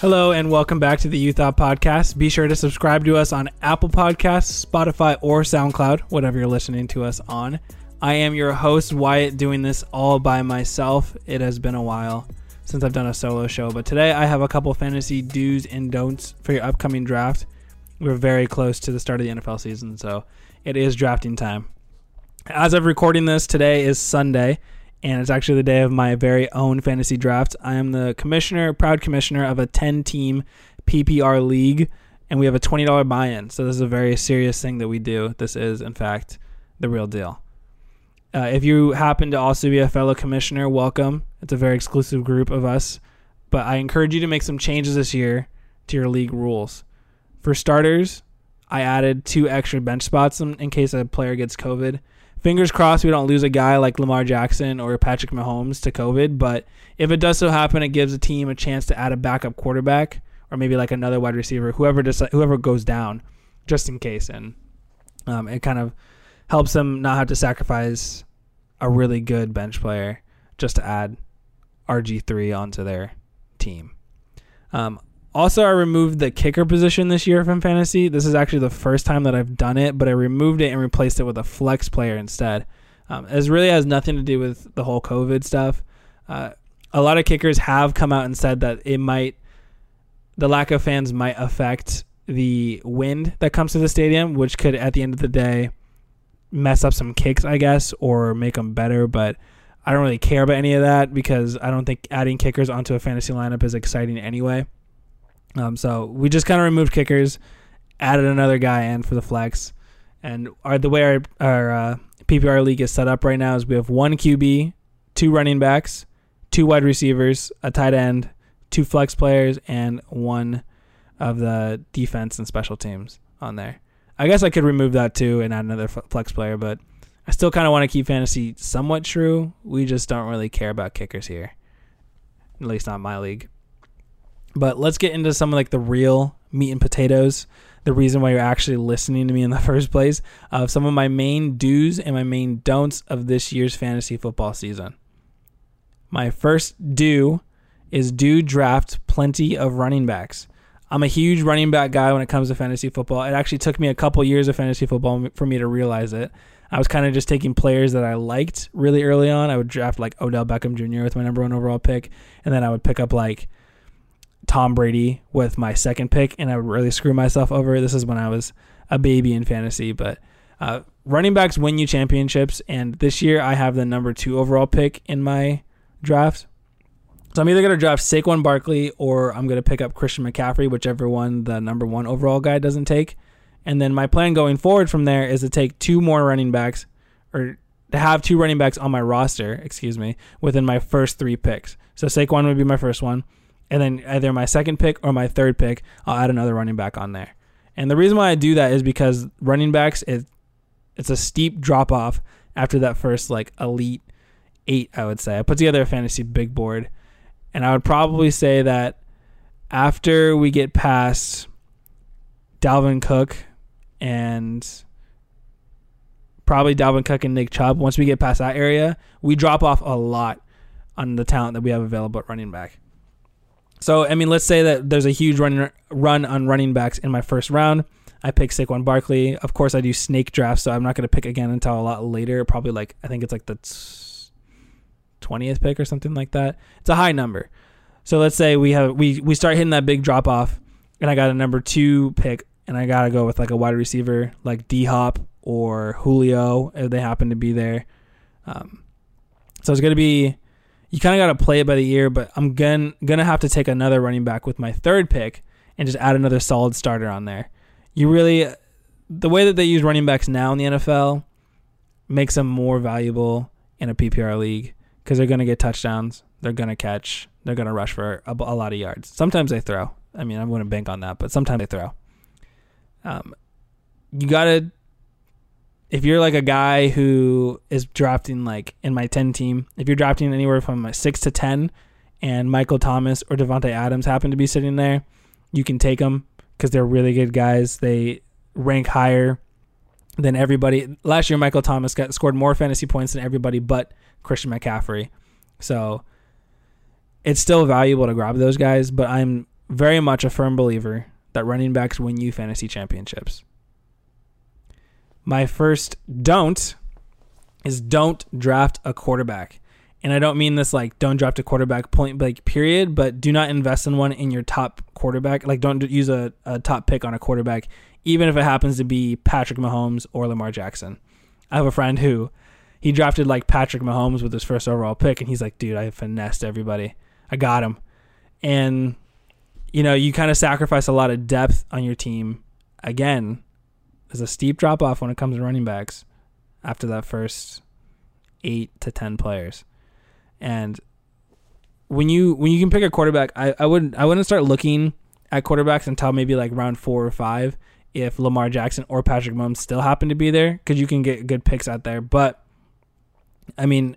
Hello and welcome back to the You Thought Podcast. Be sure to subscribe to us on Apple Podcasts, Spotify, or SoundCloud, whatever you're listening to us on. I am your host, Wyatt, doing this all by myself. It has been a while since I've done a solo show, but today I have a couple fantasy do's and don'ts for your upcoming draft. We're very close to the start of the NFL season, so it is drafting time. As of recording this, today is Sunday, and it's actually the day of my very own fantasy draft. I am the commissioner, proud commissioner of a 10 team PPR league, and we have a $20 buy in. So, this is a very serious thing that we do. This is, in fact, the real deal. Uh, if you happen to also be a fellow commissioner, welcome. It's a very exclusive group of us. But I encourage you to make some changes this year to your league rules. For starters, I added two extra bench spots in, in case a player gets COVID fingers crossed we don't lose a guy like Lamar Jackson or Patrick Mahomes to COVID. But if it does so happen, it gives a team a chance to add a backup quarterback or maybe like another wide receiver, whoever just whoever goes down, just in case. And um, it kind of helps them not have to sacrifice a really good bench player just to add RG three onto their team. Um, also, I removed the kicker position this year from fantasy. This is actually the first time that I've done it, but I removed it and replaced it with a flex player instead. Um, it really has nothing to do with the whole COVID stuff. Uh, a lot of kickers have come out and said that it might, the lack of fans might affect the wind that comes to the stadium, which could, at the end of the day, mess up some kicks, I guess, or make them better. But I don't really care about any of that because I don't think adding kickers onto a fantasy lineup is exciting anyway. Um, so we just kind of removed kickers, added another guy in for the flex, and our the way our our uh, PPR league is set up right now is we have one QB, two running backs, two wide receivers, a tight end, two flex players, and one of the defense and special teams on there. I guess I could remove that too and add another flex player, but I still kind of want to keep fantasy somewhat true. We just don't really care about kickers here, at least not my league. But let's get into some of like the real meat and potatoes. The reason why you're actually listening to me in the first place of some of my main do's and my main don'ts of this year's fantasy football season. My first do is do draft plenty of running backs. I'm a huge running back guy when it comes to fantasy football. It actually took me a couple years of fantasy football for me to realize it. I was kind of just taking players that I liked really early on. I would draft like Odell Beckham Jr. with my number one overall pick, and then I would pick up like Tom Brady with my second pick, and I would really screw myself over. This is when I was a baby in fantasy, but uh, running backs win you championships, and this year I have the number two overall pick in my draft. So I'm either going to draft Saquon Barkley or I'm going to pick up Christian McCaffrey, whichever one the number one overall guy doesn't take. And then my plan going forward from there is to take two more running backs, or to have two running backs on my roster, excuse me, within my first three picks. So Saquon would be my first one and then either my second pick or my third pick, I'll add another running back on there. And the reason why I do that is because running backs it it's a steep drop off after that first like elite eight, I would say. I put together a fantasy big board, and I would probably say that after we get past Dalvin Cook and probably Dalvin Cook and Nick Chubb, once we get past that area, we drop off a lot on the talent that we have available at running back. So I mean, let's say that there's a huge run run on running backs in my first round. I pick Saquon Barkley. Of course, I do snake draft, so I'm not going to pick again until a lot later. Probably like I think it's like the twentieth pick or something like that. It's a high number. So let's say we have we we start hitting that big drop off, and I got a number two pick, and I gotta go with like a wide receiver like D Hop or Julio if they happen to be there. Um, so it's gonna be you kind of got to play it by the ear, but I'm gonna gonna have to take another running back with my third pick and just add another solid starter on there. You really the way that they use running backs now in the NFL makes them more valuable in a PPR league because they're gonna get touchdowns, they're gonna catch, they're gonna rush for a, a lot of yards. Sometimes they throw. I mean, I wouldn't bank on that, but sometimes they throw. Um, you gotta if you're like a guy who is drafting like in my 10 team, if you're drafting anywhere from a 6 to 10 and Michael Thomas or Davante Adams happen to be sitting there, you can take them because they're really good guys. They rank higher than everybody. Last year, Michael Thomas got scored more fantasy points than everybody but Christian McCaffrey. So it's still valuable to grab those guys, but I'm very much a firm believer that running backs win you fantasy championships. My first don't is don't draft a quarterback. And I don't mean this like don't draft a quarterback point blank period, but do not invest in one in your top quarterback. Like don't use a, a top pick on a quarterback, even if it happens to be Patrick Mahomes or Lamar Jackson. I have a friend who he drafted like Patrick Mahomes with his first overall pick, and he's like, dude, I finessed everybody. I got him. And, you know, you kind of sacrifice a lot of depth on your team. Again, there's a steep drop off when it comes to running backs after that first eight to 10 players. And when you when you can pick a quarterback, I, I wouldn't I wouldn't start looking at quarterbacks until maybe like round four or five if Lamar Jackson or Patrick Mahomes still happen to be there because you can get good picks out there. But I mean,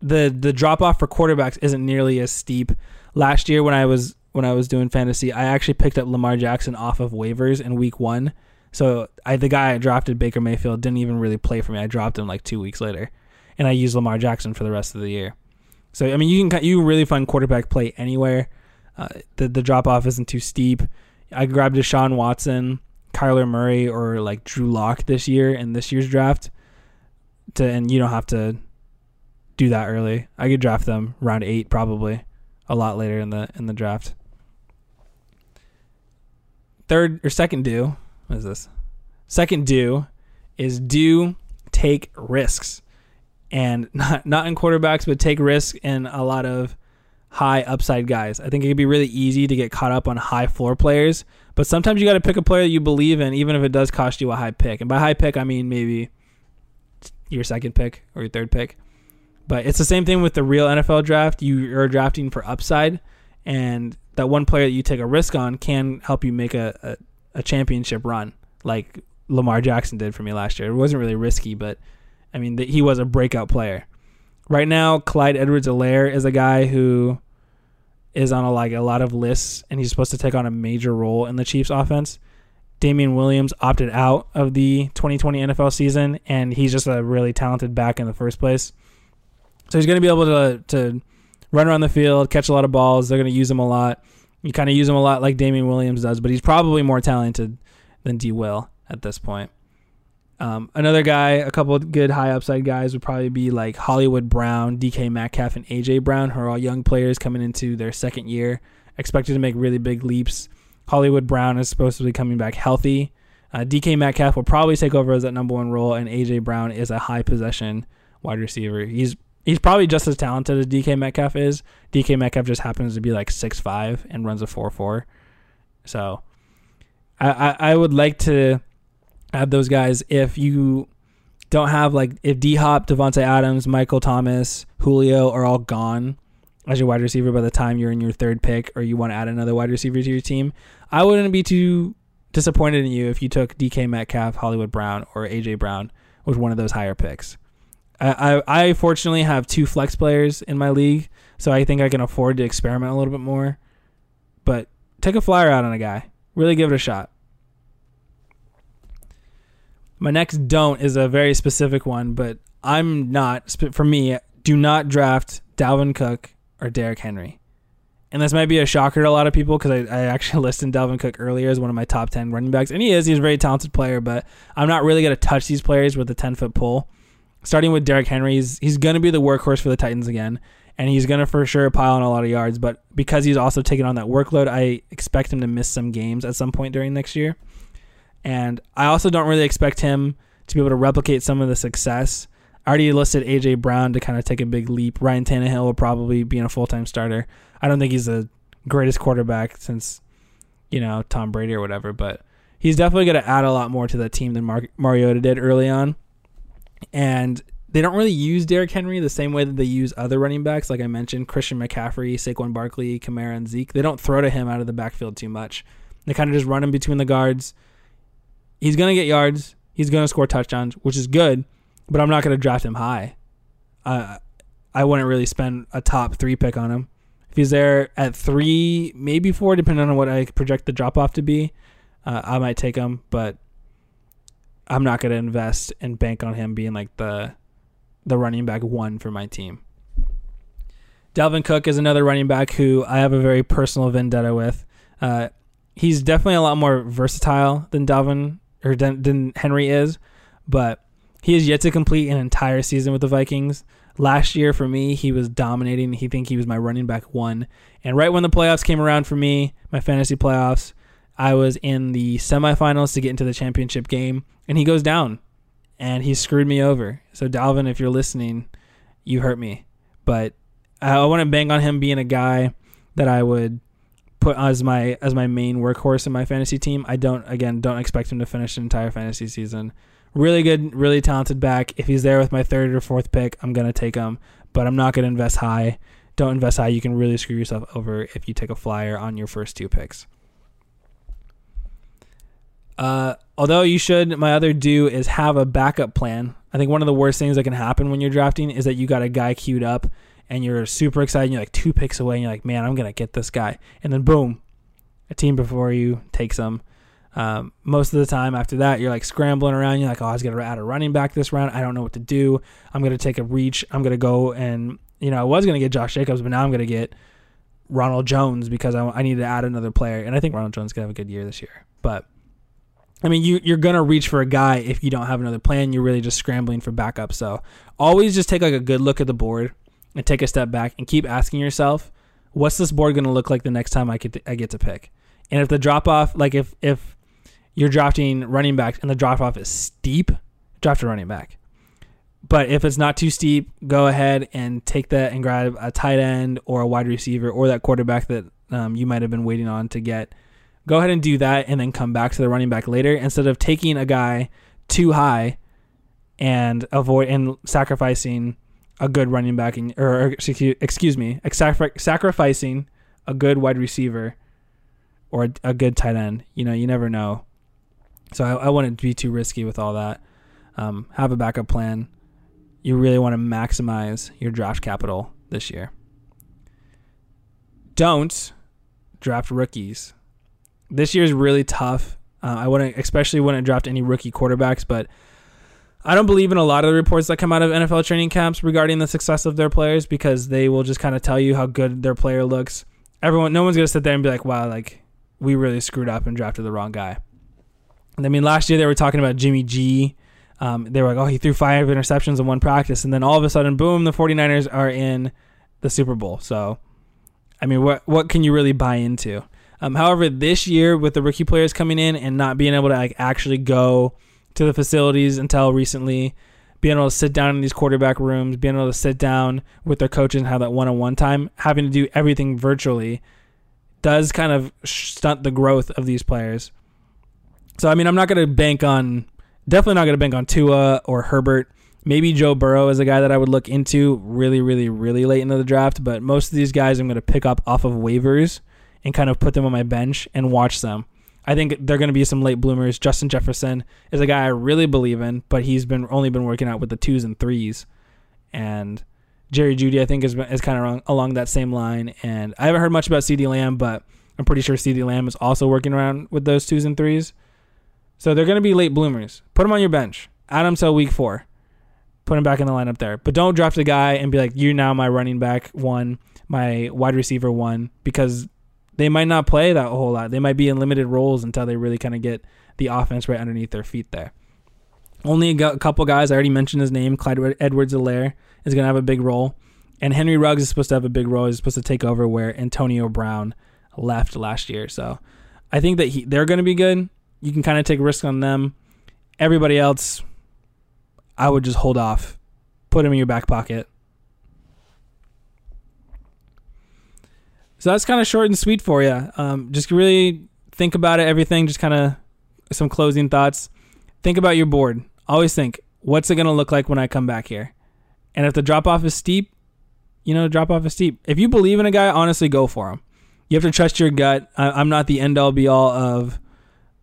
the the drop off for quarterbacks isn't nearly as steep. Last year when I was when I was doing fantasy, I actually picked up Lamar Jackson off of waivers in week one. So I the guy I drafted Baker Mayfield didn't even really play for me. I dropped him like two weeks later, and I used Lamar Jackson for the rest of the year. So I mean, you can you really find quarterback play anywhere. Uh, the the drop off isn't too steep. I grabbed Deshaun Watson, Kyler Murray, or like Drew Lock this year in this year's draft. To and you don't have to do that early. I could draft them round eight probably, a lot later in the in the draft. Third or second do what is this? Second do is do take risks and not not in quarterbacks, but take risks in a lot of high upside guys. I think it could be really easy to get caught up on high floor players, but sometimes you got to pick a player you believe in, even if it does cost you a high pick. And by high pick, I mean maybe your second pick or your third pick. But it's the same thing with the real NFL draft. You are drafting for upside, and that one player that you take a risk on can help you make a, a, a championship run, like Lamar Jackson did for me last year. It wasn't really risky, but I mean, he was a breakout player. Right now, Clyde Edwards-Helaire is a guy who is on a, like a lot of lists, and he's supposed to take on a major role in the Chiefs' offense. Damien Williams opted out of the 2020 NFL season, and he's just a really talented back in the first place. So he's going to be able to to run around the field, catch a lot of balls. They're going to use him a lot. You kind of use him a lot like Damien Williams does, but he's probably more talented than D. Will at this point. Um, another guy, a couple of good high upside guys would probably be like Hollywood Brown, DK Metcalf, and AJ Brown, who are all young players coming into their second year, expected to make really big leaps. Hollywood Brown is supposed to be coming back healthy. Uh, DK Metcalf will probably take over as that number one role, and AJ Brown is a high possession wide receiver. He's he's probably just as talented as DK Metcalf is. DK Metcalf just happens to be like six five and runs a four four. So I, I, I would like to add those guys if you don't have like if D Hop, Davante Adams, Michael Thomas, Julio are all gone as your wide receiver by the time you're in your third pick or you want to add another wide receiver to your team, I wouldn't be too disappointed in you if you took DK Metcalf, Hollywood Brown, or AJ Brown with one of those higher picks. I, I, I fortunately have two flex players in my league, so I think I can afford to experiment a little bit more. But take a flyer out on a guy. Really give it a shot. My next don't is a very specific one, but I'm not, for me, do not draft Dalvin Cook or Derrick Henry. And this might be a shocker to a lot of people because I, I actually listed Dalvin Cook earlier as one of my top 10 running backs. And he is, he's a very talented player, but I'm not really going to touch these players with a 10 foot pole. Starting with Derrick Henry, he's, he's going to be the workhorse for the Titans again. And he's going to for sure pile on a lot of yards. But because he's also taking on that workload, I expect him to miss some games at some point during next year. And I also don't really expect him to be able to replicate some of the success. I already listed AJ Brown to kind of take a big leap. Ryan Tannehill will probably be in a full time starter. I don't think he's the greatest quarterback since, you know, Tom Brady or whatever, but he's definitely going to add a lot more to that team than Mar- Mariota did early on. And they don't really use Derrick Henry the same way that they use other running backs, like I mentioned, Christian McCaffrey, Saquon Barkley, Kamara, and Zeke. They don't throw to him out of the backfield too much. They kind of just run him between the guards he's going to get yards. He's going to score touchdowns, which is good, but I'm not going to draft him high. Uh, I wouldn't really spend a top three pick on him. If he's there at three, maybe four, depending on what I project the drop off to be, uh, I might take him. But I'm not going to invest and bank on him being like the the running back one for my team. Dalvin Cook is another running back who I have a very personal vendetta with. Uh, he's definitely a lot more versatile than Dalvin or than, Henry is, but he has yet to complete an entire season with the Vikings. Last year for me, he was dominating. He think he was my running back one. And right when the playoffs came around for me, my fantasy playoffs, I was in the semifinals to get into the championship game, and he goes down, and he screwed me over. So Dalvin, if you're listening, you hurt me. But I want to bang on him being a guy that I would put as my as my main workhorse in my fantasy team. I don't again don't expect him to finish an entire fantasy season. Really good, really talented back. If he's there with my third or fourth pick, I'm gonna take him. But I'm not gonna invest high. Don't invest high. You can really screw yourself over if you take a flyer on your first two picks. Uh, although you should, my other do is have a backup plan. I think one of the worst things that can happen when you're drafting is that you got a guy queued up and you're super excited. And you're like two picks away, and you're like, man, I'm gonna get this guy, and then boom, a team before you takes him. Um, most of the time after that, you're like scrambling around. You're like, oh, I was gonna add a running back this round. I don't know what to do. I'm gonna take a reach. I'm gonna go and you know I was gonna get Josh Jacobs, but now I'm gonna get Ronald Jones because I, I need to add another player, and I think Ronald Jones gonna have a good year this year. But I mean, you you're gonna reach for a guy if you don't have another plan. You're really just scrambling for backup. So always just take like a good look at the board and take a step back and keep asking yourself, what's this board going to look like the next time I get to, I get to pick? And if the drop off, like if if you're drafting running backs and the drop off is steep, draft a running back. But if it's not too steep, go ahead and take that and grab a tight end or a wide receiver or that quarterback that um, you might have been waiting on to get. Go ahead and do that and then come back to the running back later instead of taking a guy too high and avoid and sacrificing a good running back, in, or, excuse me, sacrificing a good wide receiver or a, a, good tight end. You know, you never know. So I, I wouldn't be too risky with all that. Um, have a backup plan. You really want to maximize your draft capital this year. Don't draft rookies. This year is really tough. Uh, I wouldn't, especially wouldn't draft any rookie quarterbacks, but I don't believe in a lot of the reports that come out of NFL training camps regarding the success of their players because they will just kind of tell you how good their player looks. Everyone, no one's gonna sit there and be like, "Wow, like we really screwed up and drafted the wrong guy." And I mean, last year they were talking about Jimmy G. Um, they were like, "Oh, he threw five interceptions in one practice," and then all of a sudden, boom, the 49ers are in the Super Bowl. So, I mean, what what can you really buy into? Um, however, this year with the rookie players coming in and not being able to like actually go to the facilities until recently, being able to sit down in these quarterback rooms, being able to sit down with their coaches and have that one on one time, having to do everything virtually does kind of stunt the growth of these players. So, I mean, I'm not going to bank on, definitely not going to bank on Tua or Herbert. Maybe Joe Burrow is a guy that I would look into really, really, really late into the draft, but most of these guys I'm going to pick up off of waivers and kind of put them on my bench and watch them. I think they're going to be some late bloomers. Justin Jefferson is a guy I really believe in, but he's been only been working out with the twos and threes, and Jerry Jeudy I think is is kind of along that same line. And I haven't heard much about CeeDee Lamb, but I'm pretty sure CeeDee Lamb is also working around with those twos and threes. So they're going to be late bloomers. Put them on your bench. Add them till week four. Put him back in the lineup there. But don't draft a guy and be like, you're now my running back one, my wide receiver one, because they might not play that whole lot. They might be in limited roles until they really kind of get the offense right underneath their feet there. Only a couple guys, I already mentioned his name, Clyde Edwards-Helaire is going to have a big role. And Henry Ruggs is supposed to have a big role. He's supposed to take over where Antonio Brown left last year. So I think that he, they're going to be good. You can kind of take a risk on them. Everybody else, I would just hold off. Put him in your back pocket. So that's kind of short and sweet for you. Um, just really think about it, everything. Just kind of some closing thoughts. Think about your board. Always think, what's it going to look like when I come back here? And if the drop off is steep, you know, drop off is steep. If you believe in a guy, honestly, go for him. You have to trust your gut. I, am not the end all be all of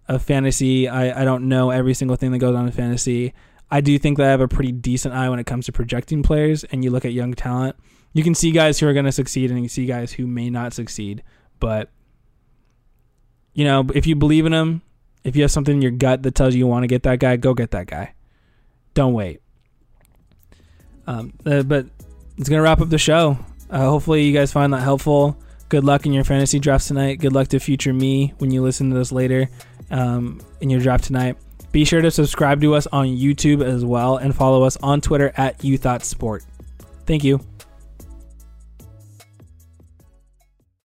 of fantasy. I, I don't know every single thing that goes on in fantasy. I do think that I have a pretty decent eye when it comes to projecting players, and you look at young talent you can see guys who are going to succeed and you can see guys who may not succeed. But you know, if you believe in them, If you have something in your gut that tells you you want to get that guy, go get that guy. Don't wait. Um, uh, but it's gonna wrap up the show. Uh, hopefully, you guys find that helpful. Good luck in your fantasy drafts tonight. Good luck to future me when you listen to this later um, in your draft tonight. Be sure to subscribe to us on YouTube as well and follow us on Twitter at YouThoughtSport. Thank you.